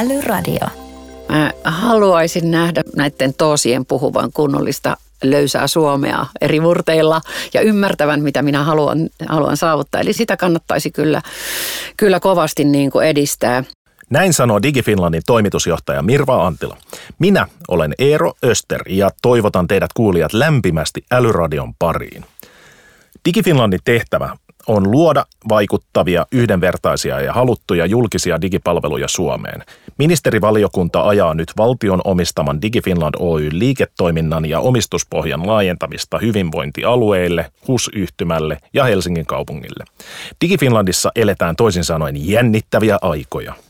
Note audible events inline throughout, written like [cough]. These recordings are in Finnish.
Älyradio. Mä haluaisin nähdä näiden toosien puhuvan kunnollista löysää suomea eri murteilla ja ymmärtävän, mitä minä haluan, haluan saavuttaa. Eli sitä kannattaisi kyllä, kyllä kovasti niin kuin edistää. Näin sanoo DigiFinlandin toimitusjohtaja Mirva Antila. Minä olen Eero Öster ja toivotan teidät kuulijat lämpimästi Älyradion pariin. DigiFinlandin tehtävä on luoda vaikuttavia, yhdenvertaisia ja haluttuja julkisia digipalveluja Suomeen. Ministerivaliokunta ajaa nyt valtion omistaman DigiFinland Oy liiketoiminnan ja omistuspohjan laajentamista hyvinvointialueille, HUS-yhtymälle ja Helsingin kaupungille. DigiFinlandissa eletään toisin sanoen jännittäviä aikoja –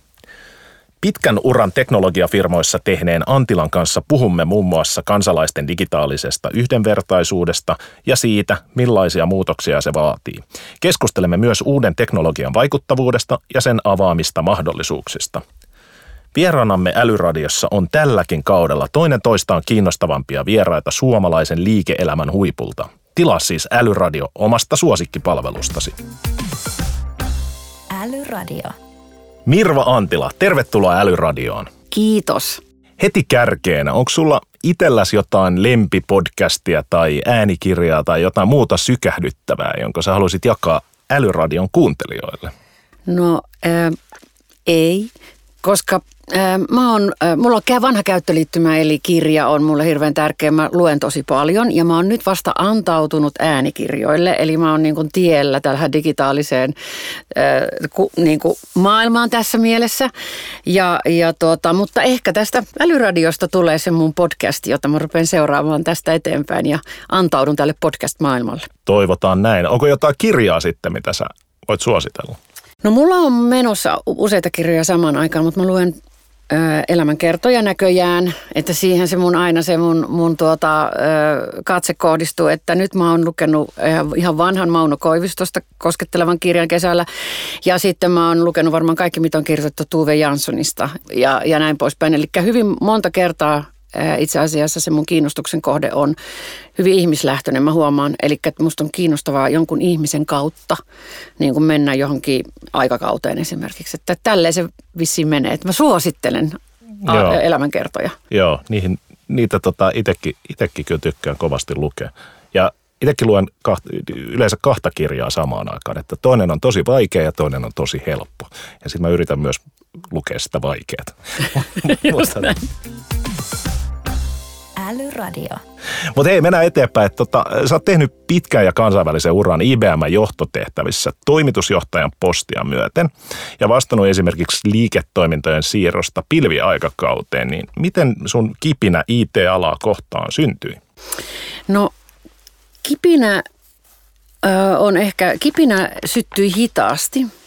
Pitkän uran teknologiafirmoissa tehneen Antilan kanssa puhumme muun muassa kansalaisten digitaalisesta yhdenvertaisuudesta ja siitä, millaisia muutoksia se vaatii. Keskustelemme myös uuden teknologian vaikuttavuudesta ja sen avaamista mahdollisuuksista. Vieraanamme Älyradiossa on tälläkin kaudella toinen toistaan kiinnostavampia vieraita suomalaisen liike-elämän huipulta. Tilaa siis Älyradio omasta suosikkipalvelustasi. Älyradio. Mirva Antila, tervetuloa Älyradioon. Kiitos. Heti kärkeenä, onko sulla itselläsi jotain lempipodcastia tai äänikirjaa tai jotain muuta sykähdyttävää, jonka sä haluaisit jakaa Älyradion kuuntelijoille? No äh, ei, koska mä oon, mulla on vanha käyttöliittymä, eli kirja on mulle hirveän tärkeä. Mä luen tosi paljon ja mä oon nyt vasta antautunut äänikirjoille. Eli mä oon niin kuin tiellä tähän digitaaliseen niin kuin maailmaan tässä mielessä. Ja, ja tuota, mutta ehkä tästä älyradiosta tulee se mun podcast, jota mä rupean seuraamaan tästä eteenpäin ja antaudun tälle podcast-maailmalle. Toivotaan näin. Onko jotain kirjaa sitten, mitä sä voit suositella? No mulla on menossa useita kirjoja samaan aikaan, mutta mä luen elämänkertoja näköjään, että siihen se mun aina se mun, mun tuota, katse kohdistuu, että nyt mä oon lukenut ihan vanhan Mauno Koivistosta koskettelevan kirjan kesällä ja sitten mä oon lukenut varmaan kaikki, mitä on kirjoitettu Tuve Janssonista ja, ja näin poispäin. Eli hyvin monta kertaa itse asiassa se mun kiinnostuksen kohde on hyvin ihmislähtöinen, mä huomaan. Eli että musta on kiinnostavaa jonkun ihmisen kautta niin kuin mennä johonkin aikakauteen esimerkiksi. Että tälleen se vissiin menee. Että mä suosittelen Joo. elämänkertoja. Joo, niihin, niitä tota itekin, itekin kyllä tykkään kovasti lukea. Ja itsekin luen kahta, yleensä kahta kirjaa samaan aikaan, että toinen on tosi vaikea ja toinen on tosi helppo. Ja sitten mä yritän myös lukea sitä vaikeaa. [laughs] [laughs] Just näin. Älyradio. Mutta hei, mennään eteenpäin. Että, tota, sä oot tehnyt pitkän ja kansainvälisen uran IBM-johtotehtävissä toimitusjohtajan postia myöten ja vastannut esimerkiksi liiketoimintojen siirrosta pilviaikakauteen. Niin miten sun kipinä IT-alaa kohtaan syntyi? No kipinä on ehkä, kipinä syttyi hitaasti –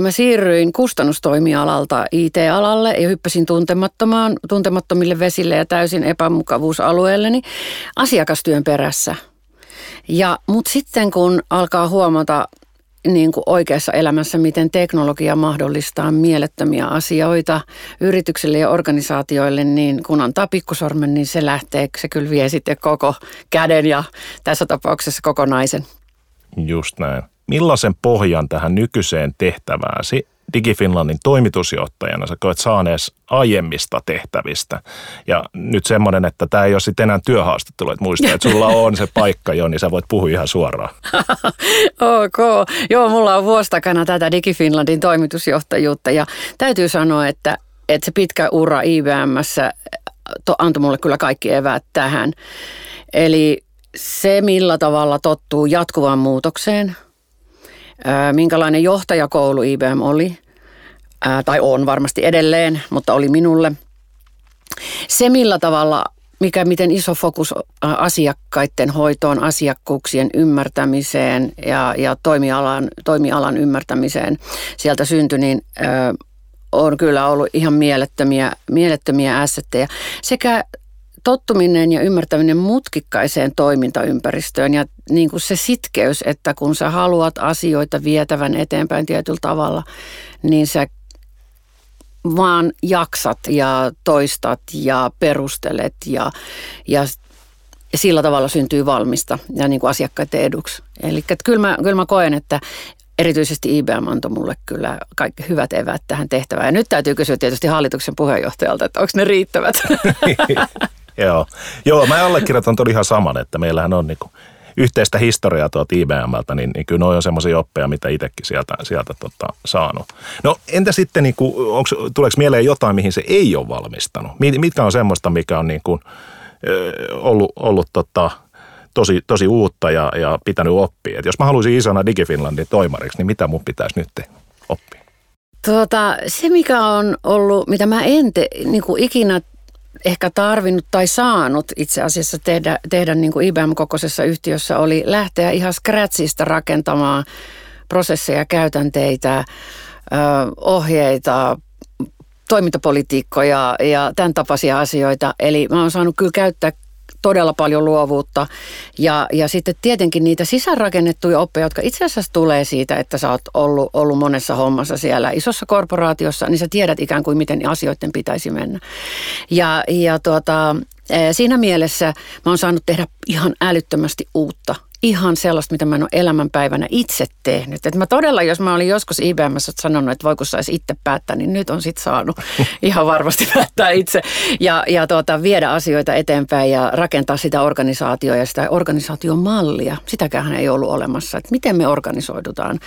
Mä siirryin kustannustoimialalta IT-alalle ja hyppäsin tuntemattomaan, tuntemattomille vesille ja täysin epämukavuusalueelleni asiakastyön perässä. Ja, mutta sitten kun alkaa huomata niin kuin oikeassa elämässä, miten teknologia mahdollistaa mielettömiä asioita yrityksille ja organisaatioille, niin kun antaa pikkusormen, niin se lähtee, se kyllä vie sitten koko käden ja tässä tapauksessa kokonaisen. Just näin millaisen pohjan tähän nykyiseen tehtävääsi DigiFinlandin toimitusjohtajana sä koet saanees aiemmista tehtävistä. Ja nyt semmoinen, että tämä ei ole sitten enää työhaastattelu, että muista, että sulla on se paikka jo, niin sä voit puhua ihan suoraan. [laughs] ok. Joo, mulla on vuosi takana tätä DigiFinlandin toimitusjohtajuutta ja täytyy sanoa, että, että se pitkä ura IBMssä to, antoi mulle kyllä kaikki eväät tähän. Eli se, millä tavalla tottuu jatkuvaan muutokseen – minkälainen johtajakoulu IBM oli, tai on varmasti edelleen, mutta oli minulle. Se millä tavalla, mikä miten iso fokus asiakkaiden hoitoon, asiakkuuksien ymmärtämiseen ja, ja toimialan, toimialan ymmärtämiseen sieltä syntyi, niin on kyllä ollut ihan mielettömiä, mielettömiä assetteja. Sekä tottuminen ja ymmärtäminen mutkikkaiseen toimintaympäristöön ja niin kuin se sitkeys, että kun sä haluat asioita vietävän eteenpäin tietyllä tavalla, niin sä vaan jaksat ja toistat ja perustelet ja, ja sillä tavalla syntyy valmista ja niin kuin asiakkaiden eduksi. Eli kyllä mä, kyllä mä koen, että erityisesti IBM antoi mulle kyllä kaikki hyvät evät tähän tehtävään. Ja nyt täytyy kysyä tietysti hallituksen puheenjohtajalta, että onko ne riittävät? [laughs] Joo. Joo, mä allekirjoitan todella ihan saman, että meillähän on niinku yhteistä historiaa tuolta IBMltä, niin, niin kyllä ne on semmoisia oppeja, mitä itsekin sieltä, sieltä tota, saanut. No entä sitten, niin kuin, onks, tuleeko mieleen jotain, mihin se ei ole valmistanut? Mitkä on semmoista, mikä on niin kuin, ollut, ollut tota, tosi, tosi uutta ja, ja pitänyt oppia? Et jos mä haluaisin isona DigiFinlandin toimariksi, niin mitä mun pitäisi nyt oppia? Tuota, se, mikä on ollut, mitä mä en te, niin ikinä ehkä tarvinnut tai saanut itse asiassa tehdä, tehdä niin kuin IBM-kokoisessa yhtiössä oli lähteä ihan scratchista rakentamaan prosesseja, käytänteitä, ohjeita, toimintapolitiikkoja ja tämän tapaisia asioita. Eli mä oon saanut kyllä käyttää todella paljon luovuutta. Ja, ja sitten tietenkin niitä sisäänrakennettuja oppeja, jotka itse asiassa tulee siitä, että sä oot ollut, ollut monessa hommassa siellä isossa korporaatiossa, niin sä tiedät ikään kuin miten asioiden pitäisi mennä. Ja, ja tuota, siinä mielessä mä oon saanut tehdä ihan älyttömästi uutta ihan sellaista, mitä mä en ole elämänpäivänä itse tehnyt. Et mä todella, jos mä olin joskus IBMssä sanonut, että voi kun saisi itse päättää, niin nyt on sitten saanut [laughs] ihan varmasti päättää itse ja, ja tuota, viedä asioita eteenpäin ja rakentaa sitä organisaatioa ja sitä organisaatiomallia. Sitäkään ei ollut olemassa, että miten me organisoidutaan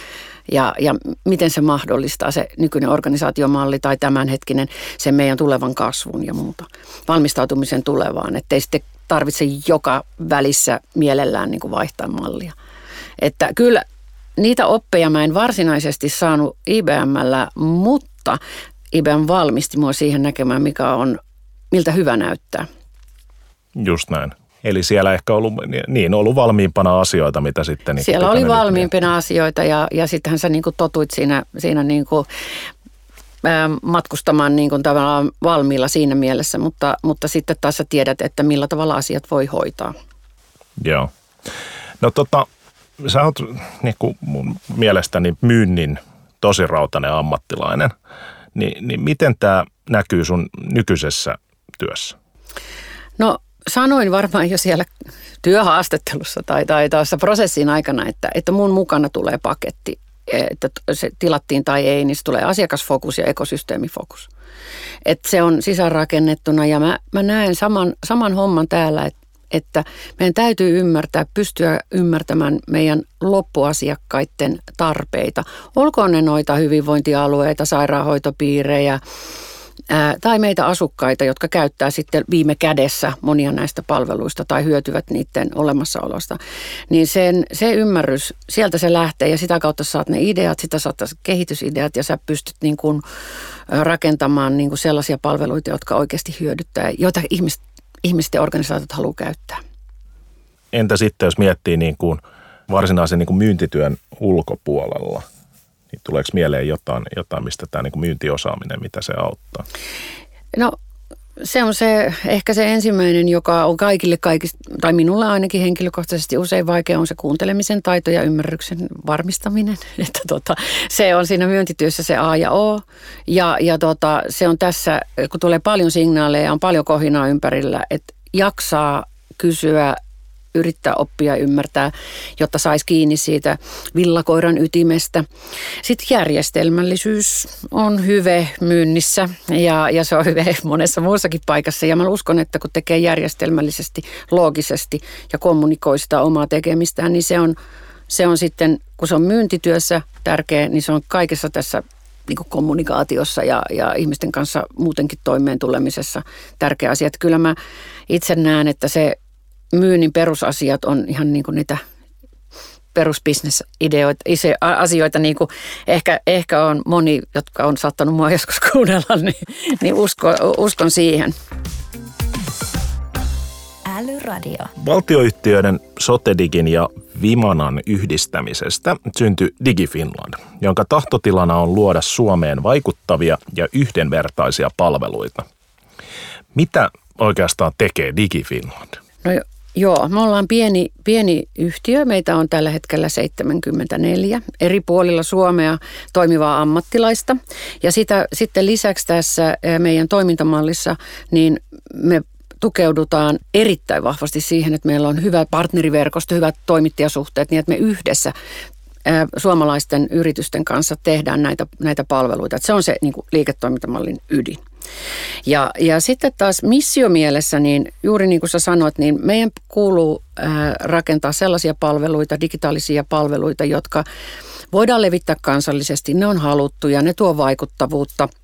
ja, ja miten se mahdollistaa se nykyinen organisaatiomalli tai tämänhetkinen sen meidän tulevan kasvun ja muuta. Valmistautumisen tulevaan, ettei sitten tarvitse joka välissä mielellään niin kuin vaihtaa mallia. Että kyllä niitä oppeja mä en varsinaisesti saanut IBMllä, mutta IBM valmisti mua siihen näkemään, mikä on, miltä hyvä näyttää. Just näin. Eli siellä ehkä ollut, niin, ollut valmiimpana asioita, mitä sitten... Niin siellä oli valmiimpina asioita ja, ja sittenhän sä niin kuin totuit siinä, siinä niin kuin matkustamaan niin kuin tavallaan valmiilla siinä mielessä, mutta, mutta sitten taas sä tiedät, että millä tavalla asiat voi hoitaa. Joo. No tota, sä oot niin kuin mun mielestäni myynnin tosi rautainen ammattilainen. Ni, niin miten tämä näkyy sun nykyisessä työssä? No sanoin varmaan jo siellä työhaastattelussa tai, tai tuossa prosessin aikana, että, että mun mukana tulee paketti että se tilattiin tai ei, niin se tulee asiakasfokus ja ekosysteemifokus. Että se on sisäänrakennettuna ja mä, mä näen saman, saman homman täällä, että että meidän täytyy ymmärtää, pystyä ymmärtämään meidän loppuasiakkaiden tarpeita. Olkoon ne noita hyvinvointialueita, sairaanhoitopiirejä, tai meitä asukkaita, jotka käyttää sitten viime kädessä monia näistä palveluista tai hyötyvät niiden olemassaolosta. Niin sen, se ymmärrys, sieltä se lähtee ja sitä kautta saat ne ideat, sitä saat kehitysideat ja sä pystyt niin kuin rakentamaan niin kuin sellaisia palveluita, jotka oikeasti hyödyttää, joita ihmiset, ihmiset ja organisaatiot haluaa käyttää. Entä sitten, jos miettii niin kuin varsinaisen niin kuin myyntityön ulkopuolella – niin tuleeko mieleen jotain, jotain mistä tämä niin myyntiosaaminen, mitä se auttaa? No se on se, ehkä se ensimmäinen, joka on kaikille kaikista, tai minulla ainakin henkilökohtaisesti usein vaikea, on se kuuntelemisen taito ja ymmärryksen varmistaminen. [laughs] Että tota, se on siinä myyntityössä se A ja O. Ja, ja tota, se on tässä, kun tulee paljon signaaleja, on paljon kohinaa ympärillä, että jaksaa kysyä yrittää oppia ymmärtää, jotta saisi kiinni siitä villakoiran ytimestä. Sitten järjestelmällisyys on hyve myynnissä ja, ja se on hyve monessa muussakin paikassa. Ja mä uskon, että kun tekee järjestelmällisesti, loogisesti ja kommunikoi sitä omaa tekemistään, niin se on, se on sitten, kun se on myyntityössä tärkeä, niin se on kaikessa tässä niin kommunikaatiossa ja, ja ihmisten kanssa muutenkin toimeen tulemisessa tärkeä asia. Että kyllä mä itse näen, että se myynnin perusasiat on ihan niin kuin niitä perusbisnesideoita, asioita, niin kuin ehkä, ehkä on moni, jotka on saattanut mua joskus [laughs] kuunnella, niin, niin usko, uskon siihen. Älyradio. Valtioyhtiöiden Sotedigin ja Vimanan yhdistämisestä syntyi DigiFinland, jonka tahtotilana on luoda Suomeen vaikuttavia ja yhdenvertaisia palveluita. Mitä oikeastaan tekee DigiFinland? No Joo, me ollaan pieni, pieni yhtiö. Meitä on tällä hetkellä 74 eri puolilla Suomea toimivaa ammattilaista. Ja sitä, sitten lisäksi tässä meidän toimintamallissa, niin me tukeudutaan erittäin vahvasti siihen, että meillä on hyvä partneriverkosto, hyvät toimittajasuhteet, niin että me yhdessä suomalaisten yritysten kanssa tehdään näitä, näitä palveluita. Että se on se niin kuin liiketoimintamallin ydin. Ja, ja sitten taas missiomielessä, niin juuri niin kuin sä sanoit, niin meidän kuuluu rakentaa sellaisia palveluita, digitaalisia palveluita, jotka voidaan levittää kansallisesti. Ne on haluttuja, ne tuo vaikuttavuutta –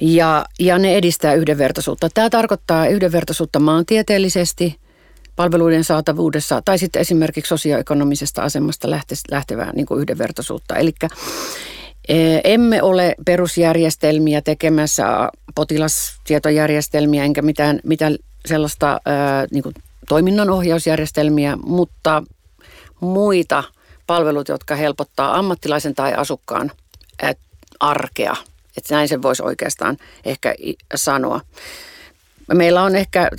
ja, ja ne edistää yhdenvertaisuutta. Tämä tarkoittaa yhdenvertaisuutta maantieteellisesti, palveluiden saatavuudessa tai sitten esimerkiksi sosioekonomisesta asemasta lähtevää niin kuin yhdenvertaisuutta. Eli emme ole perusjärjestelmiä tekemässä, potilastietojärjestelmiä enkä mitään, mitään sellaista niin kuin toiminnanohjausjärjestelmiä, mutta muita palveluita, jotka helpottaa ammattilaisen tai asukkaan arkea – että näin se voisi oikeastaan ehkä sanoa. Meillä on ehkä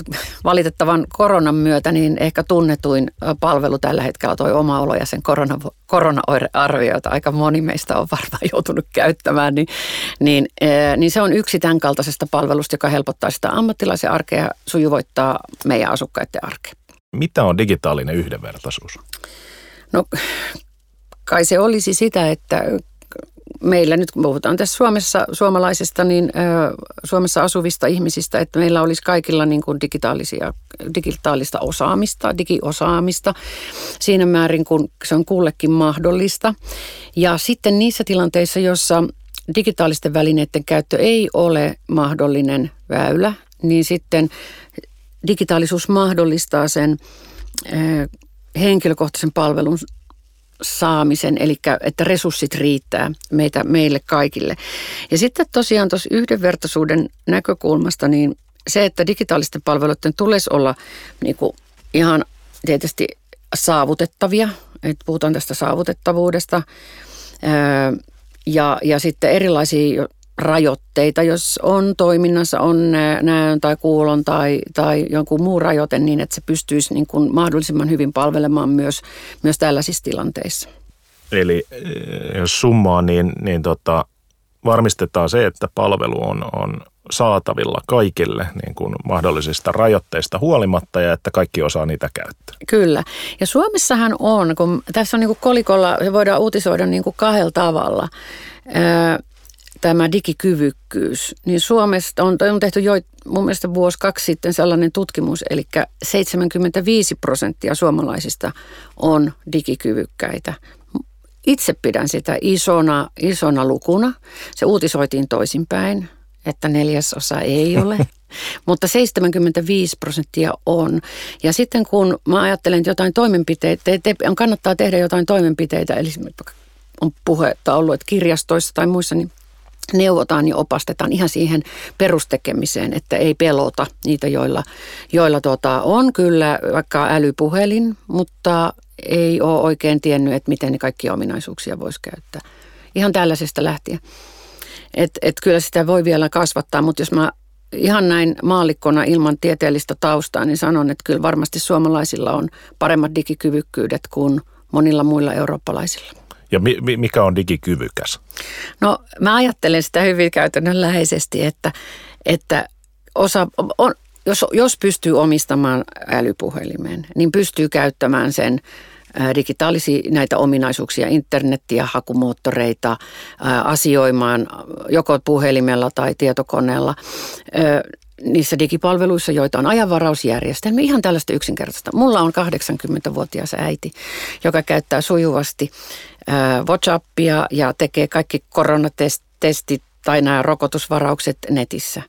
valitettavan koronan myötä niin ehkä tunnetuin palvelu tällä hetkellä toi oma olo ja sen korona, korona-arvio, jota aika moni meistä on varmaan joutunut käyttämään, niin, niin, niin se on yksi tämän kaltaisesta palvelusta, joka helpottaa sitä ammattilaisen arkea ja sujuvoittaa meidän asukkaiden arkea. Mitä on digitaalinen yhdenvertaisuus? No kai se olisi sitä, että meillä nyt kun puhutaan tässä Suomessa suomalaisista, niin Suomessa asuvista ihmisistä, että meillä olisi kaikilla niin kuin digitaalisia, digitaalista osaamista, digiosaamista siinä määrin, kun se on kullekin mahdollista. Ja sitten niissä tilanteissa, jossa digitaalisten välineiden käyttö ei ole mahdollinen väylä, niin sitten digitaalisuus mahdollistaa sen henkilökohtaisen palvelun saamisen, eli että resurssit riittää meitä, meille kaikille. Ja sitten tosiaan tuossa yhdenvertaisuuden näkökulmasta, niin se, että digitaalisten palveluiden tulisi olla niin kuin ihan tietysti saavutettavia, että puhutaan tästä saavutettavuudesta, ja, ja sitten erilaisia rajoitteita, jos on toiminnassa, on näön tai kuulon tai, tai jonkun muu rajoite, niin että se pystyisi niin kuin mahdollisimman hyvin palvelemaan myös, myös tällaisissa tilanteissa. Eli eh, jos summaa, niin, niin tota, varmistetaan se, että palvelu on, on saatavilla kaikille niin kuin mahdollisista rajoitteista huolimatta ja että kaikki osaa niitä käyttää. Kyllä. Ja Suomessahan on, kun tässä on niin kuin kolikolla, se voidaan uutisoida niin kuin kahdella tavalla tämä digikyvykkyys, niin Suomesta on, on tehty jo mun mielestä vuosi kaksi sitten sellainen tutkimus, eli 75 prosenttia suomalaisista on digikyvykkäitä. Itse pidän sitä isona, isona lukuna. Se uutisoitiin toisinpäin, että neljäsosa ei ole, [laughs] mutta 75 prosenttia on. Ja sitten kun mä ajattelen että jotain toimenpiteitä, te, on kannattaa tehdä jotain toimenpiteitä, eli on puhetta ollut, että kirjastoissa tai muissa, niin neuvotaan ja opastetaan ihan siihen perustekemiseen, että ei pelota niitä, joilla, joilla tota, on kyllä vaikka älypuhelin, mutta ei ole oikein tiennyt, että miten ne kaikki ominaisuuksia voisi käyttää. Ihan tällaisesta lähtien. Että et kyllä sitä voi vielä kasvattaa, mutta jos mä ihan näin maallikkona ilman tieteellistä taustaa, niin sanon, että kyllä varmasti suomalaisilla on paremmat digikyvykkyydet kuin monilla muilla eurooppalaisilla. Ja mi, mikä on digikyvykäs? No mä ajattelen sitä hyvin käytännönläheisesti, että, että osa, on, jos, jos pystyy omistamaan älypuhelimen, niin pystyy käyttämään sen digitaalisia näitä ominaisuuksia, internettiä, hakumoottoreita, asioimaan joko puhelimella tai tietokoneella niissä digipalveluissa, joita on ajanvarausjärjestelmä, ihan tällaista yksinkertaista. Mulla on 80-vuotias äiti, joka käyttää sujuvasti WhatsAppia ja tekee kaikki koronatestit tai nämä rokotusvaraukset netissä.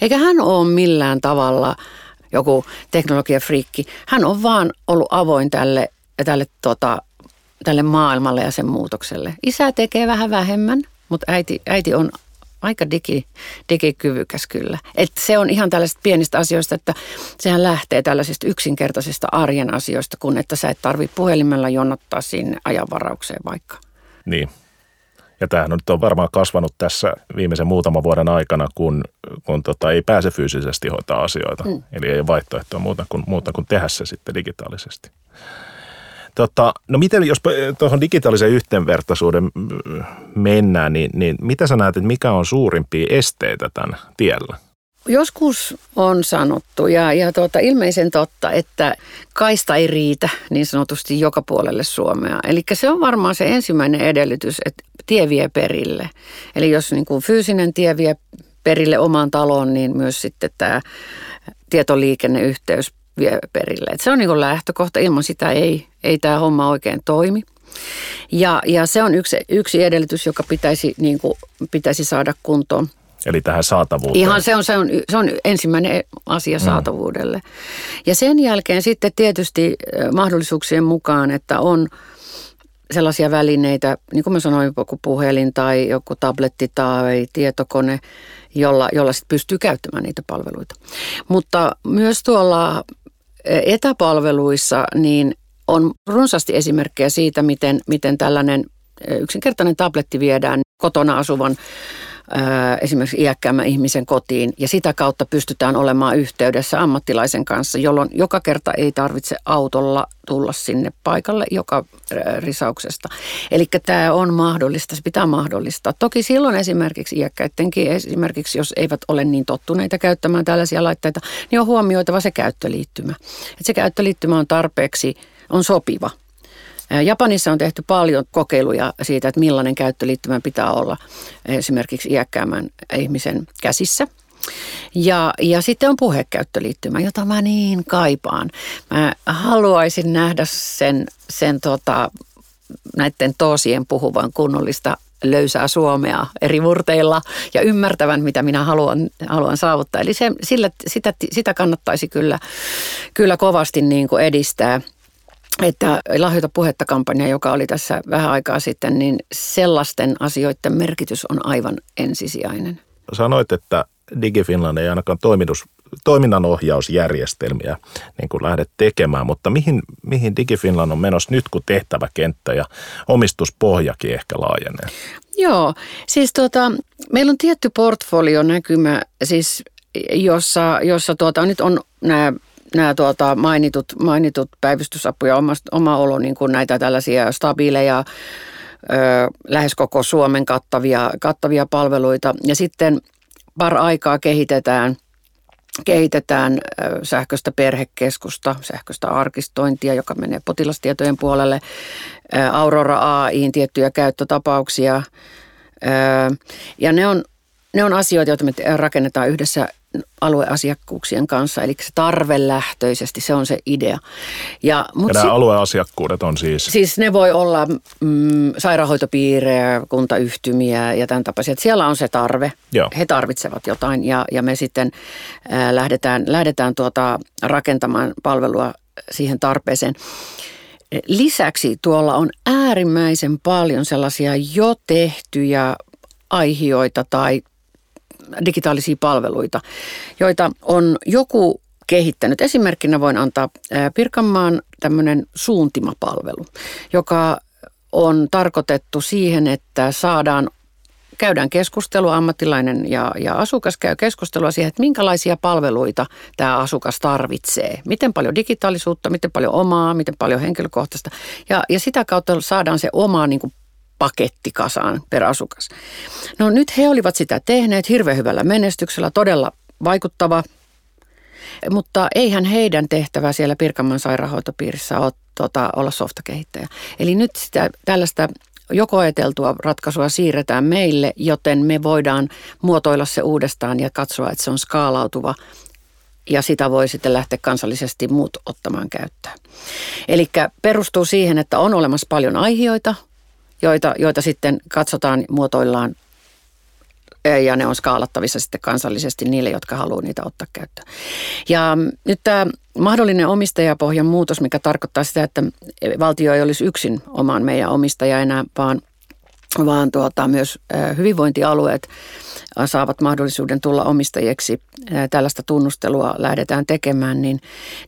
Eikä hän ole millään tavalla joku teknologiafriikki. Hän on vaan ollut avoin tälle, tälle, tota, tälle maailmalle ja sen muutokselle. Isä tekee vähän vähemmän, mutta äiti, äiti on aika digi, digikyvykäs kyllä. Et se on ihan tällaisista pienistä asioista, että sehän lähtee tällaisista yksinkertaisista arjen asioista, kun että sä et tarvitse puhelimella jonottaa sinne ajanvaraukseen vaikka. Niin. Ja tämähän on nyt on varmaan kasvanut tässä viimeisen muutaman vuoden aikana, kun, kun tota, ei pääse fyysisesti hoitaa asioita. Mm. Eli ei ole vaihtoehtoa muuta kuin, muuta kuin tehdä se sitten digitaalisesti. Tota, no miten, jos tuohon digitaalisen yhteenvertaisuuden mennään, niin, niin mitä sä näet, että mikä on suurimpia esteitä tämän tiellä? Joskus on sanottu ja, ja tuota, ilmeisen totta, että kaista ei riitä niin sanotusti joka puolelle Suomea. Eli se on varmaan se ensimmäinen edellytys, että tie vie perille. Eli jos niin kuin fyysinen tie vie perille omaan taloon, niin myös sitten tämä tietoliikenneyhteys vie perille. Et se on niin lähtökohta, ilman sitä ei, ei tämä homma oikein toimi. Ja, ja se on yksi, yksi edellytys, joka pitäisi, niin kuin, pitäisi saada kuntoon. Eli tähän saatavuuteen. Ihan se on, se on, se on ensimmäinen asia mm. saatavuudelle. Mm. Ja sen jälkeen sitten tietysti mahdollisuuksien mukaan, että on sellaisia välineitä, niin kuin mä sanoin, joku puhelin tai joku tabletti tai tietokone, jolla, jolla sitten pystyy käyttämään niitä palveluita. Mutta myös tuolla etäpalveluissa niin on runsaasti esimerkkejä siitä, miten, miten tällainen yksinkertainen tabletti viedään kotona asuvan esimerkiksi iäkkäämmän ihmisen kotiin ja sitä kautta pystytään olemaan yhteydessä ammattilaisen kanssa, jolloin joka kerta ei tarvitse autolla tulla sinne paikalle joka risauksesta. Eli tämä on mahdollista, se pitää mahdollistaa. Toki silloin esimerkiksi iäkkäidenkin, esimerkiksi jos eivät ole niin tottuneita käyttämään tällaisia laitteita, niin on huomioitava se käyttöliittymä. Että se käyttöliittymä on tarpeeksi, on sopiva Japanissa on tehty paljon kokeiluja siitä, että millainen käyttöliittymä pitää olla esimerkiksi iäkkäämmän ihmisen käsissä. Ja, ja sitten on puhekäyttöliittymä, jota mä niin kaipaan. Mä haluaisin nähdä sen, sen tota, näiden toosien puhuvan kunnollista löysää suomea eri murteilla ja ymmärtävän, mitä minä haluan, haluan saavuttaa. Eli se, sillä, sitä, sitä kannattaisi kyllä, kyllä kovasti niin kuin edistää että lahjoita puhetta kampanja, joka oli tässä vähän aikaa sitten, niin sellaisten asioiden merkitys on aivan ensisijainen. Sanoit, että DigiFinland ei ainakaan toimitus, toiminnanohjausjärjestelmiä niin kuin lähde tekemään, mutta mihin, mihin DigiFinland on menossa nyt, kun tehtäväkenttä ja omistuspohjakin ehkä laajenee? Joo, siis tuota, meillä on tietty portfolio näkymä, siis jossa, jossa tuota, nyt on nämä nämä tuota, mainitut, mainitut päivystysapu ja oma, oma olo, niin kuin näitä tällaisia stabiileja, ö, lähes koko Suomen kattavia, kattavia palveluita. Ja sitten par aikaa kehitetään, kehitetään sähköistä perhekeskusta, sähköistä arkistointia, joka menee potilastietojen puolelle, Aurora AIin tiettyjä käyttötapauksia. Ja ne on, ne on asioita, joita me rakennetaan yhdessä alueasiakkuuksien kanssa, eli se tarvelähtöisesti, se on se idea. Ja, mut ja nämä si- alueasiakkuudet on siis? Siis ne voi olla mm, sairaanhoitopiirejä, kuntayhtymiä ja tämän tapaisia. Että siellä on se tarve, Joo. he tarvitsevat jotain ja, ja me sitten äh, lähdetään, lähdetään tuota, rakentamaan palvelua siihen tarpeeseen. Lisäksi tuolla on äärimmäisen paljon sellaisia jo tehtyjä aihioita tai digitaalisia palveluita, joita on joku kehittänyt. Esimerkkinä voin antaa Pirkanmaan tämmöinen suuntimapalvelu, joka on tarkoitettu siihen, että saadaan käydään keskustelua, ammattilainen ja, ja asukas käy keskustelua siihen, että minkälaisia palveluita tämä asukas tarvitsee. Miten paljon digitaalisuutta, miten paljon omaa, miten paljon henkilökohtaista. Ja, ja sitä kautta saadaan se oma niin kuin paketti kasaan per asukas. No nyt he olivat sitä tehneet hirveän hyvällä menestyksellä, todella vaikuttava, mutta eihän heidän tehtävä siellä Pirkanmaan sairaanhoitopiirissä ole tota, olla softakehittäjä. Eli nyt sitä tällaista joko ajateltua ratkaisua siirretään meille, joten me voidaan muotoilla se uudestaan ja katsoa, että se on skaalautuva ja sitä voi sitten lähteä kansallisesti muut ottamaan käyttöön. Eli perustuu siihen, että on olemassa paljon aiheita, joita, joita sitten katsotaan, muotoillaan ja ne on skaalattavissa sitten kansallisesti niille, jotka haluaa niitä ottaa käyttöön. Ja nyt tämä mahdollinen omistajapohjan muutos, mikä tarkoittaa sitä, että valtio ei olisi yksin omaan meidän omistaja enää, vaan, vaan tuota, myös hyvinvointialueet saavat mahdollisuuden tulla omistajiksi. Tällaista tunnustelua lähdetään tekemään, niin,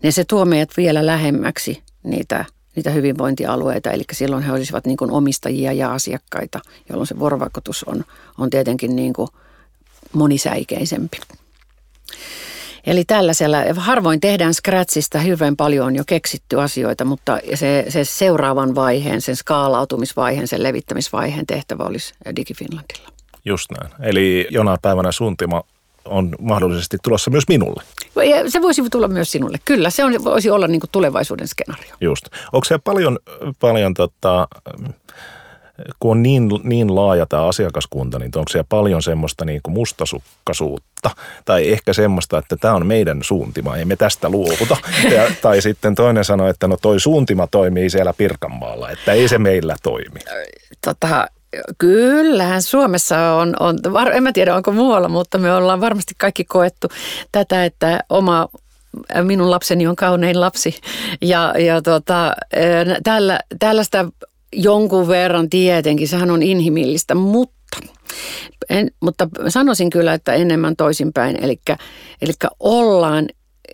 niin se tuo meidät vielä lähemmäksi niitä niitä hyvinvointialueita, eli silloin he olisivat niin kuin omistajia ja asiakkaita, jolloin se vuorovaikutus on, on tietenkin niin kuin monisäikeisempi. Eli tällaisella, harvoin tehdään Scratchista, hyvin paljon on jo keksitty asioita, mutta se, se seuraavan vaiheen, sen skaalautumisvaiheen, sen levittämisvaiheen tehtävä olisi DigiFinlandilla. Just näin. Eli jonain päivänä Suntima on mahdollisesti tulossa myös minulle. Se voisi tulla myös sinulle, kyllä. Se on, voisi olla niin kuin tulevaisuuden skenaario. Just. Onko se paljon, paljon tota, kun on niin, niin laaja tämä asiakaskunta, niin onko siellä paljon semmoista niin kuin mustasukkaisuutta tai ehkä semmoista, että tämä on meidän suuntima, ei me tästä luovuta. Ja, tai sitten toinen sanoi, että no toi suuntima toimii siellä Pirkanmaalla, että ei se meillä toimi. Tota, Kyllähän Suomessa on, on, en mä tiedä onko muualla, mutta me ollaan varmasti kaikki koettu tätä, että oma minun lapseni on kaunein lapsi. Ja, ja tota, tällä, tällaista jonkun verran tietenkin, sehän on inhimillistä, mutta, en, mutta sanoisin kyllä, että enemmän toisinpäin. Eli ollaan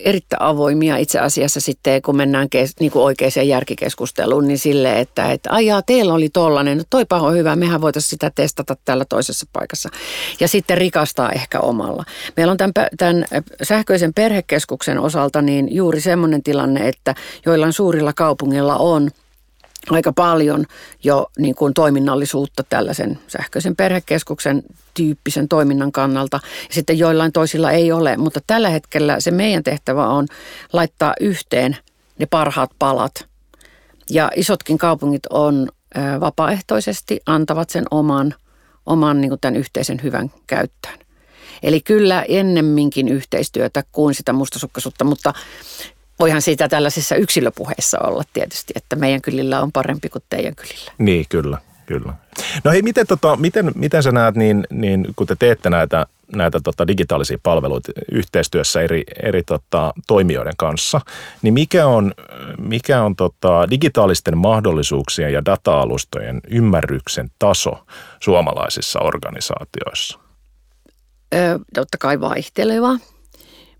erittäin avoimia itse asiassa sitten, kun mennään kes, niin kuin oikeaan järkikeskusteluun, niin sille, että, että ajaa, teillä oli tollainen, no toipa on hyvä, mehän voitaisiin sitä testata täällä toisessa paikassa. Ja sitten rikastaa ehkä omalla. Meillä on tämän, tämän sähköisen perhekeskuksen osalta niin juuri semmoinen tilanne, että joillain suurilla kaupungilla on – aika paljon jo niin kuin toiminnallisuutta tällaisen sähköisen perhekeskuksen tyyppisen toiminnan kannalta. Ja sitten joillain toisilla ei ole, mutta tällä hetkellä se meidän tehtävä on laittaa yhteen ne parhaat palat. Ja isotkin kaupungit on vapaaehtoisesti antavat sen oman, oman niin kuin tämän yhteisen hyvän käyttöön. Eli kyllä ennemminkin yhteistyötä kuin sitä mustasukkaisuutta, mutta voihan siitä tällaisissa yksilöpuheissa olla tietysti, että meidän kylillä on parempi kuin teidän kylillä. Niin, kyllä, kyllä. No hei, miten, tota, miten, miten sä näet, niin, niin kun te teette näitä, näitä tota, digitaalisia palveluita yhteistyössä eri, eri tota, toimijoiden kanssa, niin mikä on, mikä on tota, digitaalisten mahdollisuuksien ja data-alustojen ymmärryksen taso suomalaisissa organisaatioissa? Ö, totta kai vaihteleva,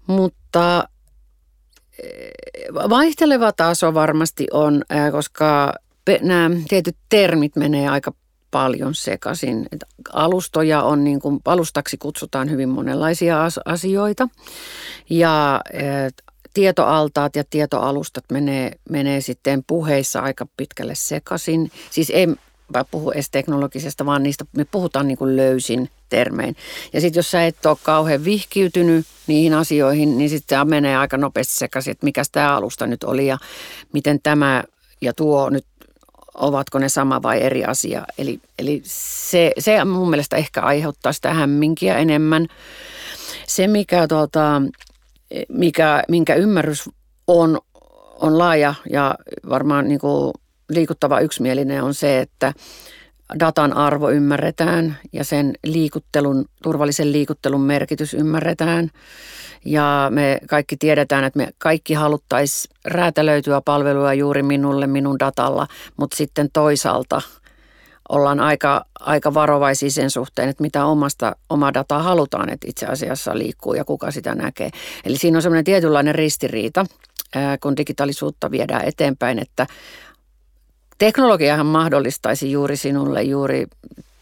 mutta Vaihteleva taso varmasti on, koska nämä tietyt termit menee aika paljon sekaisin. Alustoja on, niin kuin, alustaksi kutsutaan hyvin monenlaisia asioita ja tietoaltaat ja tietoalustat menee, menee sitten puheissa aika pitkälle sekaisin. Siis ei puhu edes teknologisesta, vaan niistä me puhutaan niin kuin löysin termein. Ja sitten jos sä et ole kauhean vihkiytynyt niihin asioihin, niin sitten se menee aika nopeasti sekaisin, että mikä tämä alusta nyt oli ja miten tämä ja tuo nyt, ovatko ne sama vai eri asia. Eli, eli se, se mun mielestä ehkä aiheuttaa sitä hämminkiä enemmän. Se, mikä, tuota, mikä, minkä ymmärrys on, on laaja ja varmaan niin kuin liikuttava yksimielinen on se, että datan arvo ymmärretään ja sen liikuttelun, turvallisen liikuttelun merkitys ymmärretään. Ja me kaikki tiedetään, että me kaikki haluttaisiin räätälöityä palvelua juuri minulle minun datalla, mutta sitten toisaalta ollaan aika, aika varovaisia sen suhteen, että mitä omasta, oma dataa halutaan, että itse asiassa liikkuu ja kuka sitä näkee. Eli siinä on semmoinen tietynlainen ristiriita, kun digitaalisuutta viedään eteenpäin, että Teknologiahan mahdollistaisi juuri sinulle juuri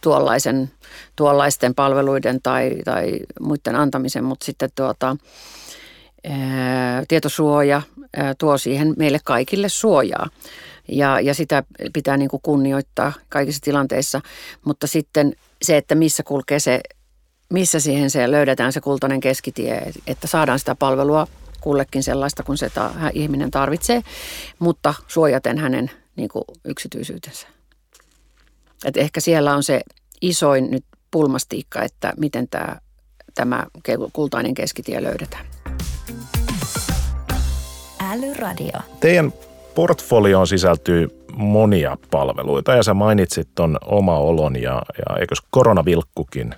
tuollaisen, tuollaisten palveluiden tai, tai muiden antamisen, mutta sitten tuota, tietosuoja tuo siihen meille kaikille suojaa. Ja, ja sitä pitää niin kuin kunnioittaa kaikissa tilanteissa, mutta sitten se, että missä kulkee se, missä siihen se löydetään se kultainen keskitie, että saadaan sitä palvelua kullekin sellaista, kun se ta, ihminen tarvitsee, mutta suojaten hänen niin kuin yksityisyytensä. Et ehkä siellä on se isoin nyt pulmastiikka, että miten tämä, tämä kultainen keskitie löydetään. Älyradio. Teidän portfolioon sisältyy monia palveluita ja sä mainitsit ton oma olon ja, ja eikös koronavilkkukin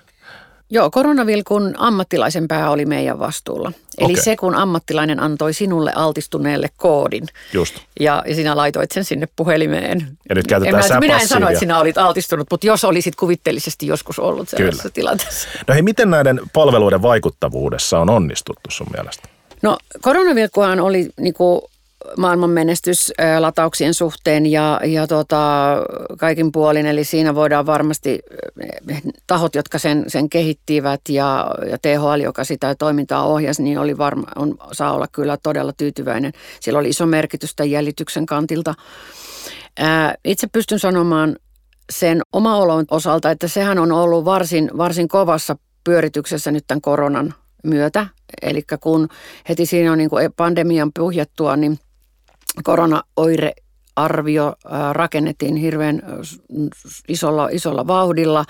Joo, koronavilkun ammattilaisen pää oli meidän vastuulla. Eli okay. se, kun ammattilainen antoi sinulle altistuneelle koodin. Just. Ja, ja sinä laitoit sen sinne puhelimeen. Ja nyt käytetään en mä, Minä en sano, että sinä olit altistunut, mutta jos olisit kuvitteellisesti joskus ollut sellaisessa Kyllä. tilanteessa. No hei, miten näiden palveluiden vaikuttavuudessa on onnistuttu sun mielestä? No koronavilkkuhan oli niin kuin maailman menestys latauksien suhteen ja, ja tota, kaikin puolin. Eli siinä voidaan varmasti tahot, jotka sen, sen kehittivät ja, ja THL, joka sitä toimintaa ohjasi, niin oli varma, on, saa olla kyllä todella tyytyväinen. Sillä oli iso merkitys tämän jäljityksen kantilta. Ää, itse pystyn sanomaan sen oma olon osalta, että sehän on ollut varsin, varsin kovassa pyörityksessä nyt tämän koronan myötä. Eli kun heti siinä on niin kuin pandemian puhjettua, niin koronaoire arvio rakennettiin hirveän isolla, isolla vauhdilla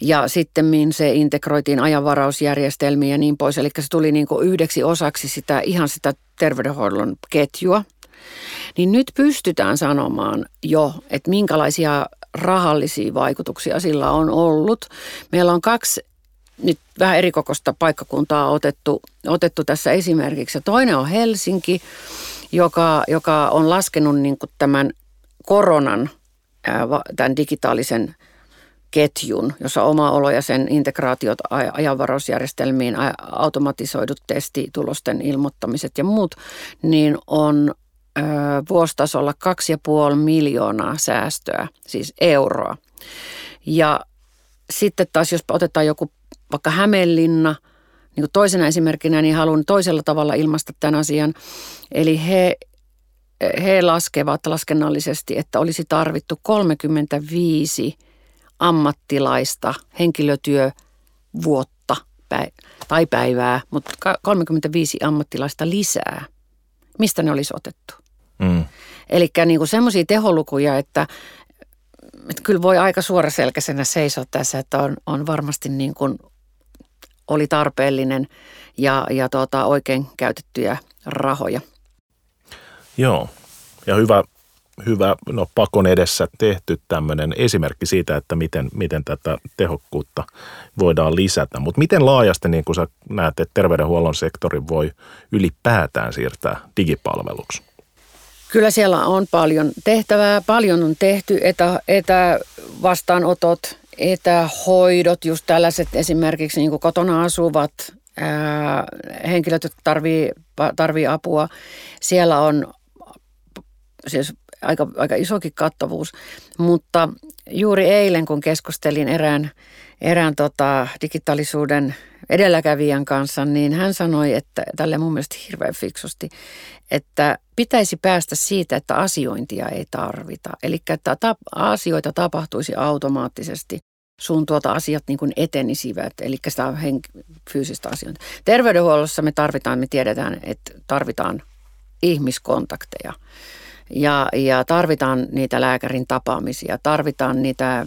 ja sitten se integroitiin ajanvarausjärjestelmiin ja niin pois. Eli se tuli niin kuin yhdeksi osaksi sitä ihan sitä terveydenhuollon ketjua. Niin nyt pystytään sanomaan jo, että minkälaisia rahallisia vaikutuksia sillä on ollut. Meillä on kaksi nyt vähän erikokoista paikkakuntaa otettu, otettu tässä esimerkiksi. Toinen on Helsinki, joka, joka on laskenut niin kuin tämän koronan, tämän digitaalisen ketjun, jossa oma olo ja sen integraatiot ajanvarausjärjestelmiin, automatisoidut testitulosten ilmoittamiset ja muut, niin on vuositasolla 2,5 miljoonaa säästöä, siis euroa. Ja sitten taas, jos otetaan joku vaikka Hämeenlinna – niin kuin toisena esimerkkinä, niin haluan toisella tavalla ilmaista tämän asian. Eli he, he laskevat laskennallisesti, että olisi tarvittu 35 ammattilaista henkilötyövuotta tai päivää, mutta 35 ammattilaista lisää. Mistä ne olisi otettu? Mm. Eli niin semmoisia teholukuja, että, että kyllä voi aika suoraselkäisenä seisoa tässä, että on, on varmasti niin kuin oli tarpeellinen ja, ja tuota, oikein käytettyjä rahoja. Joo, ja hyvä, hyvä no pakon edessä tehty tämmöinen esimerkki siitä, että miten, miten tätä tehokkuutta voidaan lisätä. Mutta miten laajasti niin kun sä näet, että terveydenhuollon sektori voi ylipäätään siirtää digipalveluksi? Kyllä siellä on paljon tehtävää, paljon on tehty, etä, etävastaanotot, etähoidot, just tällaiset esimerkiksi niin kuin kotona asuvat ää, henkilöt, jotka tarvii, tarvii apua. Siellä on siis aika, aika isokin kattavuus, mutta juuri eilen kun keskustelin erään, erään tota, digitaalisuuden edelläkävijän kanssa, niin hän sanoi, että tälle mun mielestä hirveän fiksusti, että pitäisi päästä siitä, että asiointia ei tarvita. Eli että asioita tapahtuisi automaattisesti sun tuota asiat niin kuin etenisivät, eli sitä henk- fyysistä asioita. Terveydenhuollossa me tarvitaan, me tiedetään, että tarvitaan ihmiskontakteja ja, ja tarvitaan niitä lääkärin tapaamisia, tarvitaan niitä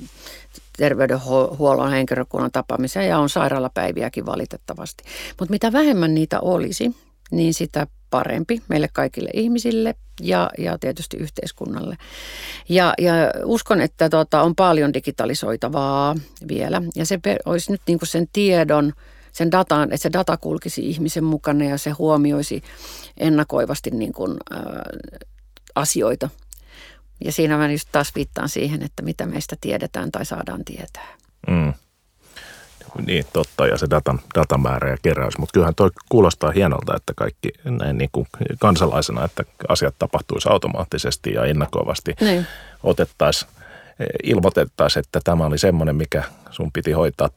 terveydenhuollon henkilökunnan tapaamisia ja on sairaalapäiviäkin valitettavasti. Mutta mitä vähemmän niitä olisi, niin sitä parempi meille kaikille ihmisille ja, ja tietysti yhteiskunnalle. Ja, ja uskon, että tota, on paljon digitalisoitavaa vielä ja se olisi nyt niin sen tiedon, sen datan, että se data kulkisi ihmisen mukana ja se huomioisi ennakoivasti niin kuin, ä, asioita. Ja siinä mä just taas viittaan siihen, että mitä meistä tiedetään tai saadaan tietää. Mm. Niin, totta, ja se datan, datamäärä ja keräys. Mutta kyllähän toi kuulostaa hienolta, että kaikki näin niin kuin kansalaisena, että asiat tapahtuisi automaattisesti ja ennakoivasti niin. otettaisiin, ilmoitettaisiin, että tämä oli semmoinen, mikä sun piti hoitaa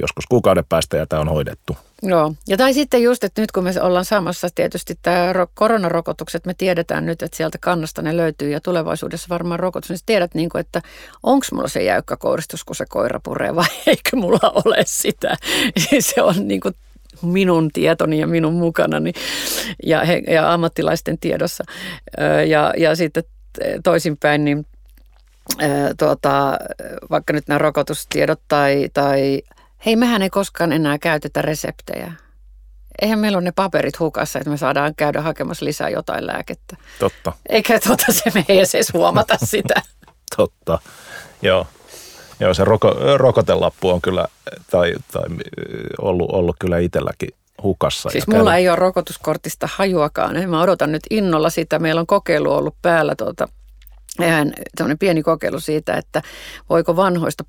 joskus kuukauden päästä ja tämä on hoidettu. Joo, ja tai sitten just, että nyt kun me ollaan saamassa tietysti tämä koronarokotukset, me tiedetään nyt, että sieltä kannasta ne löytyy ja tulevaisuudessa varmaan rokotus, niin tiedät niin kuin, että onko mulla se jäykkä kouristus, kun se koira puree vai [laughs] eikö mulla ole sitä. [laughs] se on niin kuin minun tietoni ja minun mukanani ja, he, ja ammattilaisten tiedossa. Ja, ja sitten toisinpäin, niin tuota, vaikka nyt nämä rokotustiedot tai, tai hei mehän ei koskaan enää käytetä reseptejä. Eihän meillä ole ne paperit hukassa, että me saadaan käydä hakemassa lisää jotain lääkettä. Totta. Eikä tuota se me ei edes huomata [laughs] sitä. Totta, joo. Joo, se roko, rokotelappu on kyllä, tai, tai ollut, ollut kyllä itselläkin hukassa. Siis mulla käydä. ei ole rokotuskortista hajuakaan. Mä odotan nyt innolla sitä. Meillä on kokeilu ollut päällä tuota tämmöinen pieni kokeilu siitä, että voiko vanhoista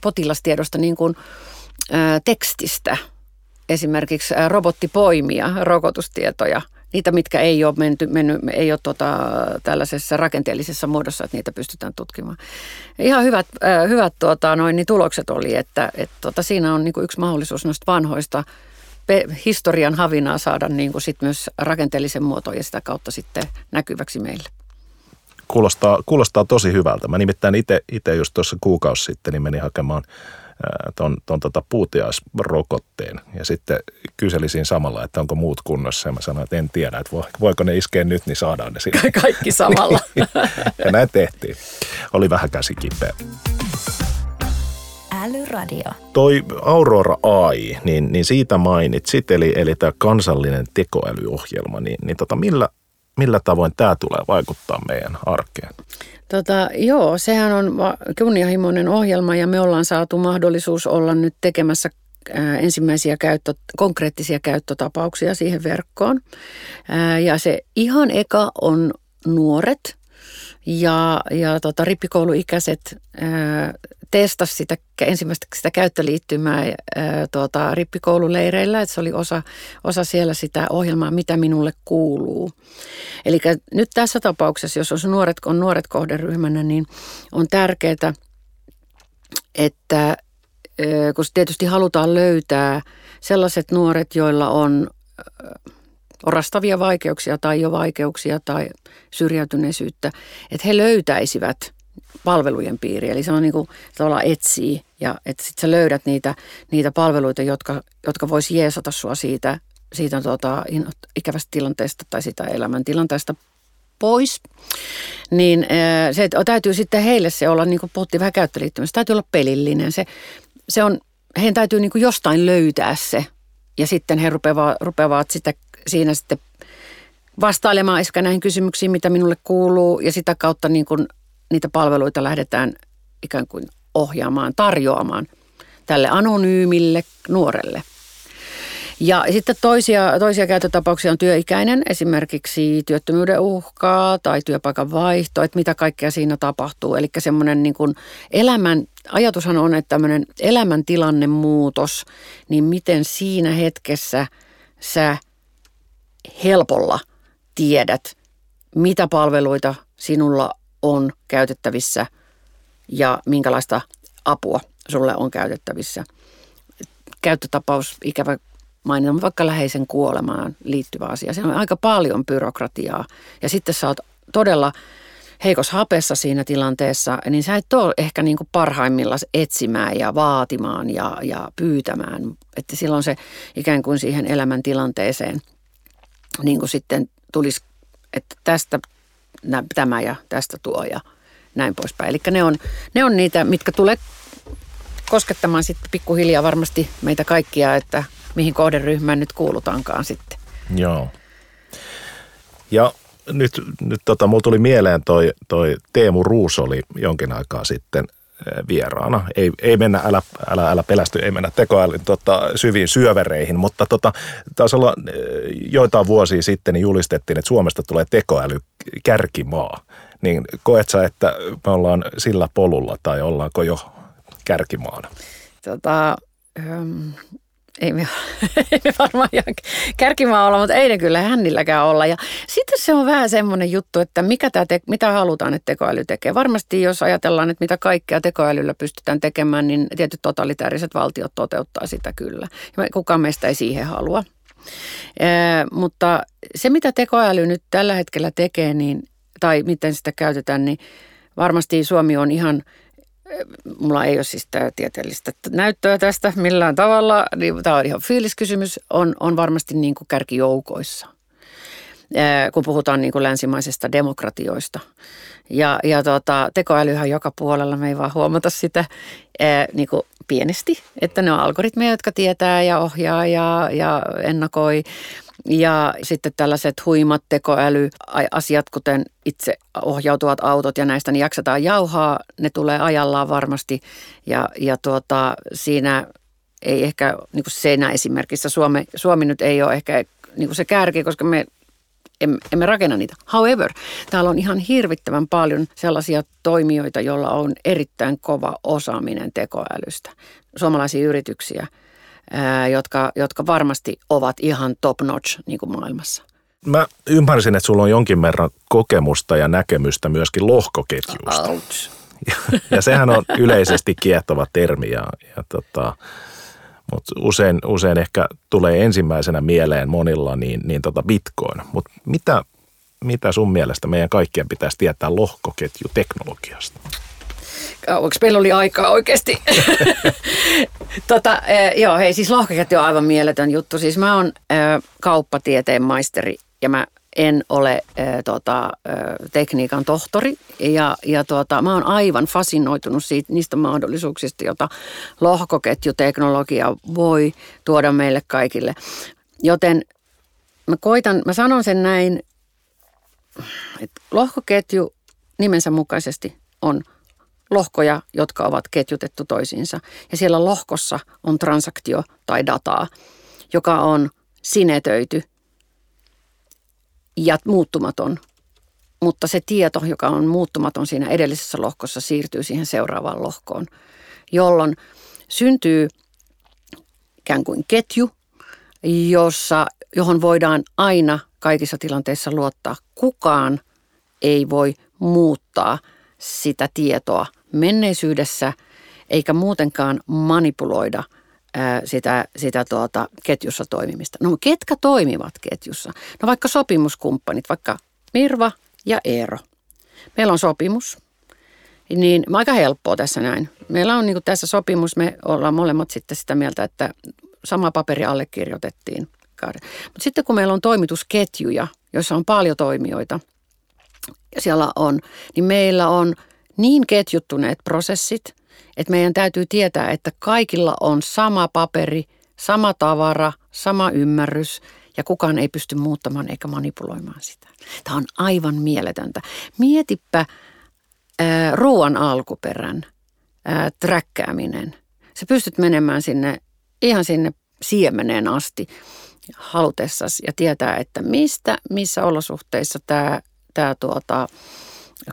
potilastiedosta niin kuin, tekstistä esimerkiksi robottipoimia rokotustietoja, niitä mitkä ei ole, menty, mennyt, ei ole tota, tällaisessa rakenteellisessa muodossa, että niitä pystytään tutkimaan. Ihan hyvät, hyvät tuota, noin, niin tulokset oli, että et, tota, siinä on niin kuin yksi mahdollisuus noista vanhoista historian havinaa saada niin kuin sit myös rakenteellisen muotoon ja sitä kautta sitten näkyväksi meille kuulostaa, kuulostaa tosi hyvältä. Mä nimittäin itse just tuossa kuukausi sitten niin menin hakemaan ton, ton tota puutiaisrokotteen. Ja sitten kyselisin samalla, että onko muut kunnossa. Ja mä sanoin, että en tiedä, että voiko ne iskeä nyt, niin saadaan ne sinne. Kaikki samalla. [laughs] ja näin tehtiin. Oli vähän käsi kipeä. Älyradio. Toi Aurora AI, niin, niin siitä mainitsit, eli, eli tämä kansallinen tekoälyohjelma, niin, niin tota, millä, millä tavoin tämä tulee vaikuttaa meidän arkeen? Tota, joo, sehän on kunnianhimoinen ohjelma ja me ollaan saatu mahdollisuus olla nyt tekemässä ensimmäisiä käyttö, konkreettisia käyttötapauksia siihen verkkoon. Ja se ihan eka on nuoret ja, ja tota, rippikouluikäiset testasi sitä ensimmäistä sitä käyttöliittymää ää, tuota, rippikoululeireillä, että se oli osa, osa siellä sitä ohjelmaa, mitä minulle kuuluu. Eli nyt tässä tapauksessa, jos on nuoret, on nuoret kohderyhmänä, niin on tärkeää, että ää, kun tietysti halutaan löytää sellaiset nuoret, joilla on orastavia vaikeuksia tai jo vaikeuksia tai syrjäytyneisyyttä, että he löytäisivät – palvelujen piiri. Eli se on niin kuin tavallaan etsii ja että sitten sä löydät niitä, niitä palveluita, jotka, jotka vois jeesata sua siitä, siitä tota, ikävästä tilanteesta tai sitä elämäntilanteesta pois. Niin se täytyy sitten heille se olla, niin kuin puhuttiin vähän käyttöliittymästä, täytyy olla pelillinen. Se, se on, heidän täytyy niin kuin jostain löytää se ja sitten he rupeavat, rupeavat sitä, siinä sitten vastailemaan ehkä näihin kysymyksiin, mitä minulle kuuluu ja sitä kautta niin kuin niitä palveluita lähdetään ikään kuin ohjaamaan, tarjoamaan tälle anonyymille nuorelle. Ja sitten toisia, toisia käyttötapauksia on työikäinen, esimerkiksi työttömyyden uhkaa tai työpaikan vaihto, että mitä kaikkea siinä tapahtuu. Eli semmoinen niin kuin elämän, ajatushan on, että tämmöinen elämäntilanne muutos, niin miten siinä hetkessä sä helpolla tiedät, mitä palveluita sinulla on käytettävissä ja minkälaista apua sulle on käytettävissä. Käyttötapaus, ikävä mainita, vaikka läheisen kuolemaan liittyvä asia. Se on aika paljon byrokratiaa ja sitten sä oot todella heikos hapessa siinä tilanteessa, niin sä et ole ehkä niin parhaimmillaan etsimään ja vaatimaan ja, ja pyytämään. Että silloin se ikään kuin siihen elämäntilanteeseen niin kuin sitten tulisi, että tästä tämä ja tästä tuo ja näin poispäin. Eli ne on, ne on niitä, mitkä tulee koskettamaan sitten pikkuhiljaa varmasti meitä kaikkia, että mihin kohderyhmään nyt kuulutaankaan sitten. Joo. Ja nyt, nyt tota, mulla tuli mieleen toi, toi Teemu Ruus oli jonkin aikaa sitten vieraana. Ei, ei mennä, älä, älä, älä pelästy, ei mennä tekoälyn tota, syviin syövereihin, mutta tota, taisi olla eh, joitain vuosia sitten niin julistettiin, että Suomesta tulee tekoäly kärkimaa. Niin koet sä, että me ollaan sillä polulla tai ollaanko jo kärkimaana? Tota, ei me, [laughs] ei me varmaan ihan kärkimaa olla, mutta ei ne kyllä hännilläkään olla. Ja sitten se on vähän semmoinen juttu, että mikä tää te, mitä halutaan, että tekoäly tekee. Varmasti jos ajatellaan, että mitä kaikkea tekoälyllä pystytään tekemään, niin tietyt totalitääriset valtiot toteuttaa sitä kyllä. Ja kukaan meistä ei siihen halua. Ee, mutta se, mitä tekoäly nyt tällä hetkellä tekee, niin tai miten sitä käytetään, niin varmasti Suomi on ihan, mulla ei ole siis tieteellistä näyttöä tästä millään tavalla, niin tämä on ihan fiiliskysymys, on, on varmasti niin kuin kärkijoukoissa, kun puhutaan niin kuin länsimaisista demokratioista. Ja, ja tota, tekoälyhän joka puolella, me ei vaan huomata sitä niin kuin pienesti, että ne on algoritmeja, jotka tietää ja ohjaa ja, ja ennakoi. Ja sitten tällaiset huimat tekoälyasiat, kuten itse ohjautuvat autot ja näistä, niin jaksetaan jauhaa. Ne tulee ajallaan varmasti ja, ja tuota, siinä ei ehkä, niin kuin Seinä esimerkissä, Suomi, Suomi nyt ei ole ehkä niin kuin se kärki, koska me emme rakenna niitä. However, täällä on ihan hirvittävän paljon sellaisia toimijoita, joilla on erittäin kova osaaminen tekoälystä. Suomalaisia yrityksiä – jotka, jotka varmasti ovat ihan top notch niin kuin maailmassa. Mä ymmärsin, että sulla on jonkin verran kokemusta ja näkemystä myöskin lohkoketjusta. Ouch. Ja, [laughs] ja sehän on yleisesti kiehtova termi, ja, ja tota, mutta usein, usein ehkä tulee ensimmäisenä mieleen monilla niin, niin tota bitcoin. Mutta mitä, mitä sun mielestä meidän kaikkien pitäisi tietää lohkoketjuteknologiasta? Onko meillä oli aikaa oikeasti? [laughs] tota, äh, joo, hei siis lohkoketju on aivan mieletön juttu. Siis mä oon äh, kauppatieteen maisteri ja mä en ole äh, tota, äh, tekniikan tohtori ja, ja tota, mä oon aivan fasinoitunut siitä, niistä mahdollisuuksista, joita lohkoketjuteknologia voi tuoda meille kaikille. Joten mä koitan, mä sanon sen näin, että lohkoketju nimensä mukaisesti on lohkoja, jotka ovat ketjutettu toisiinsa. Ja siellä lohkossa on transaktio tai dataa, joka on sinetöity ja muuttumaton. Mutta se tieto, joka on muuttumaton siinä edellisessä lohkossa, siirtyy siihen seuraavaan lohkoon, jolloin syntyy ikään kuin ketju, jossa, johon voidaan aina kaikissa tilanteissa luottaa. Kukaan ei voi muuttaa sitä tietoa menneisyydessä eikä muutenkaan manipuloida sitä, sitä tuota, ketjussa toimimista. No ketkä toimivat ketjussa? No vaikka sopimuskumppanit, vaikka Mirva ja Eero. Meillä on sopimus, niin aika helppoa tässä näin. Meillä on niin tässä sopimus, me ollaan molemmat sitten sitä mieltä, että sama paperi allekirjoitettiin. Mutta sitten kun meillä on toimitusketjuja, joissa on paljon toimijoita, siellä on, niin meillä on niin ketjuttuneet prosessit, että meidän täytyy tietää, että kaikilla on sama paperi, sama tavara, sama ymmärrys ja kukaan ei pysty muuttamaan eikä manipuloimaan sitä. Tämä on aivan mieletöntä. Mietipä ää, ruoan alkuperän ää, träkkääminen. Sä pystyt menemään sinne ihan sinne siemeneen asti halutessasi ja tietää, että mistä, missä olosuhteissa tämä, tämä tuota,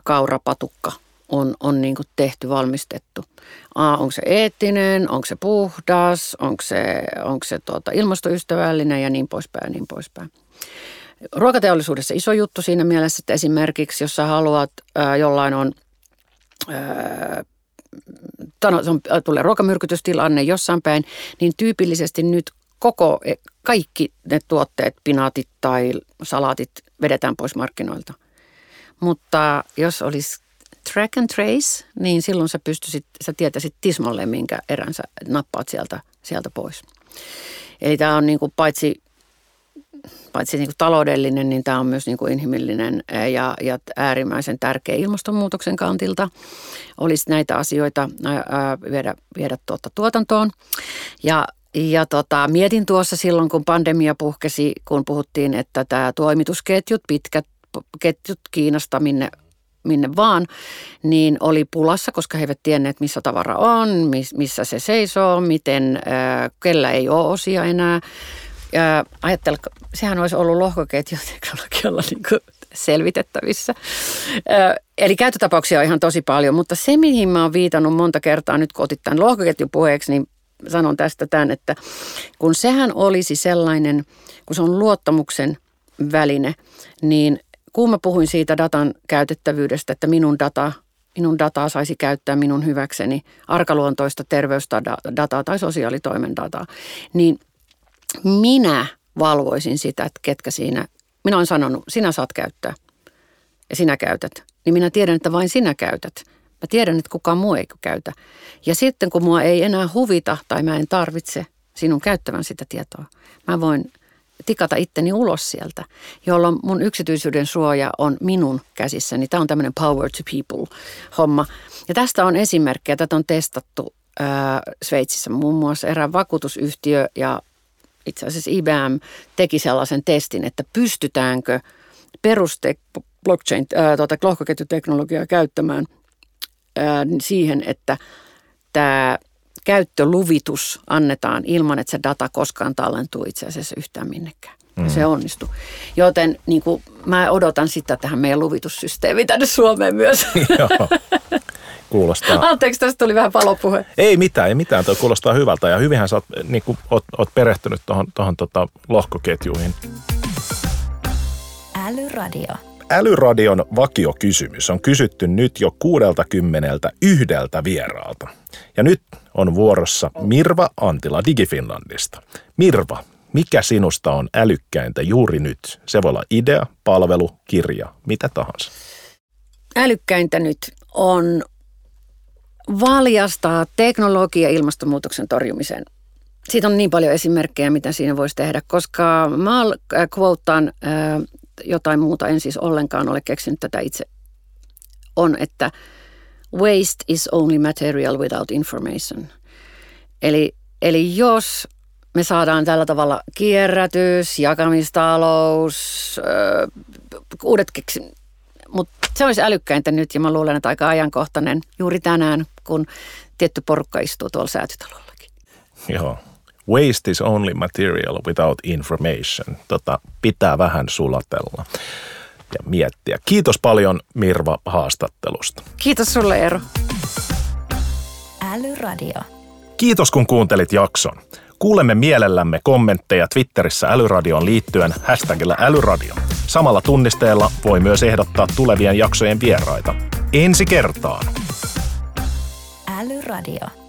kaurapatukka on, on niin kuin tehty, valmistettu. A, onko se eettinen, onko se puhdas, onko se, onko se tuota, ilmastoystävällinen ja niin poispäin niin poispäin. Ruokateollisuudessa iso juttu siinä mielessä, että esimerkiksi jos sä haluat, ää, jollain on, ää, tulee ruokamyrkytystilanne jossain päin, niin tyypillisesti nyt koko, e, kaikki ne tuotteet, pinaatit tai salaatit vedetään pois markkinoilta. Mutta jos olisi track and trace, niin silloin sä pystyisit, sä tietäisit tismalleen, minkä erän sä nappaat sieltä, sieltä pois. Eli tämä on niin kuin paitsi, paitsi niin kuin taloudellinen, niin tämä on myös niin kuin inhimillinen ja, ja äärimmäisen tärkeä ilmastonmuutoksen kantilta. Olisi näitä asioita ää, viedä, viedä tuota tuotantoon. Ja ja tota, mietin tuossa silloin, kun pandemia puhkesi, kun puhuttiin, että tämä toimitusketjut, pitkät ketjut Kiinasta, minne minne vaan, niin oli pulassa, koska he eivät tienneet, missä tavara on, missä se seisoo, miten, kellä ei ole osia enää. Ja ajattel, sehän olisi ollut lohkoketjuteknologialla [laughs] niin selvitettävissä. Eli käyttötapauksia on ihan tosi paljon, mutta se mihin mä oon viitannut monta kertaa nyt kun otit tämän lohkoketjupuheeksi, niin sanon tästä tämän, että kun sehän olisi sellainen, kun se on luottamuksen väline, niin kun mä puhuin siitä datan käytettävyydestä, että minun data minun dataa saisi käyttää minun hyväkseni, arkaluontoista terveysdataa tai sosiaalitoimen dataa, niin minä valvoisin sitä, että ketkä siinä, minä olen sanonut, sinä saat käyttää ja sinä käytät, niin minä tiedän, että vain sinä käytät. Mä tiedän, että kukaan muu ei käytä. Ja sitten kun mua ei enää huvita tai mä en tarvitse sinun käyttävän sitä tietoa, mä voin tikata itteni ulos sieltä, jolloin mun yksityisyyden suoja on minun käsissäni. Tämä on tämmöinen power to people homma. Ja tästä on esimerkkejä, tätä on testattu ää, Sveitsissä muun muassa erään vakuutusyhtiö ja itse asiassa IBM teki sellaisen testin, että pystytäänkö peruste blockchain, ää, tuota, lohkoketjuteknologiaa käyttämään ää, siihen, että tämä käyttöluvitus annetaan ilman, että se data koskaan tallentuu itse asiassa yhtään minnekään. Mm. Se onnistuu. Joten niin kuin, mä odotan sitä tähän meidän luvitussysteemiin tänne Suomeen myös. [laughs] Joo. Kuulostaa. Anteeksi, tästä tuli vähän palopuhe. Ei mitään, ei mitään. Tuo kuulostaa hyvältä ja hyvinhän sä oot, niin kuin, oot, oot perehtynyt tuohon, tohon, tota, lohkoketjuihin. Älyradio. Älyradion vakiokysymys on kysytty nyt jo kuudelta kymmeneltä yhdeltä vieraalta. Ja nyt on vuorossa Mirva Antila Digifinlandista. Mirva, mikä sinusta on älykkäintä juuri nyt? Se voi olla idea, palvelu, kirja, mitä tahansa. Älykkäintä nyt on valjastaa teknologia ilmastonmuutoksen torjumiseen. Siitä on niin paljon esimerkkejä, mitä siinä voisi tehdä, koska mä quotean äh, jotain muuta, en siis ollenkaan ole keksinyt tätä itse, on, että waste is only material without information. Eli, eli jos me saadaan tällä tavalla kierrätys, jakamistalous, öö, uudet keksin, mutta se olisi älykkäintä nyt ja mä luulen, että aika ajankohtainen juuri tänään, kun tietty porukka istuu tuolla säätytalollakin. Joo. Waste is only material without information. Tota, pitää vähän sulatella ja miettiä. Kiitos paljon Mirva haastattelusta. Kiitos sulle Eero. Älyradio. Kiitos kun kuuntelit jakson. Kuulemme mielellämme kommentteja Twitterissä Älyradioon liittyen hashtagillä Älyradio. Samalla tunnisteella voi myös ehdottaa tulevien jaksojen vieraita. Ensi kertaan! Älyradio.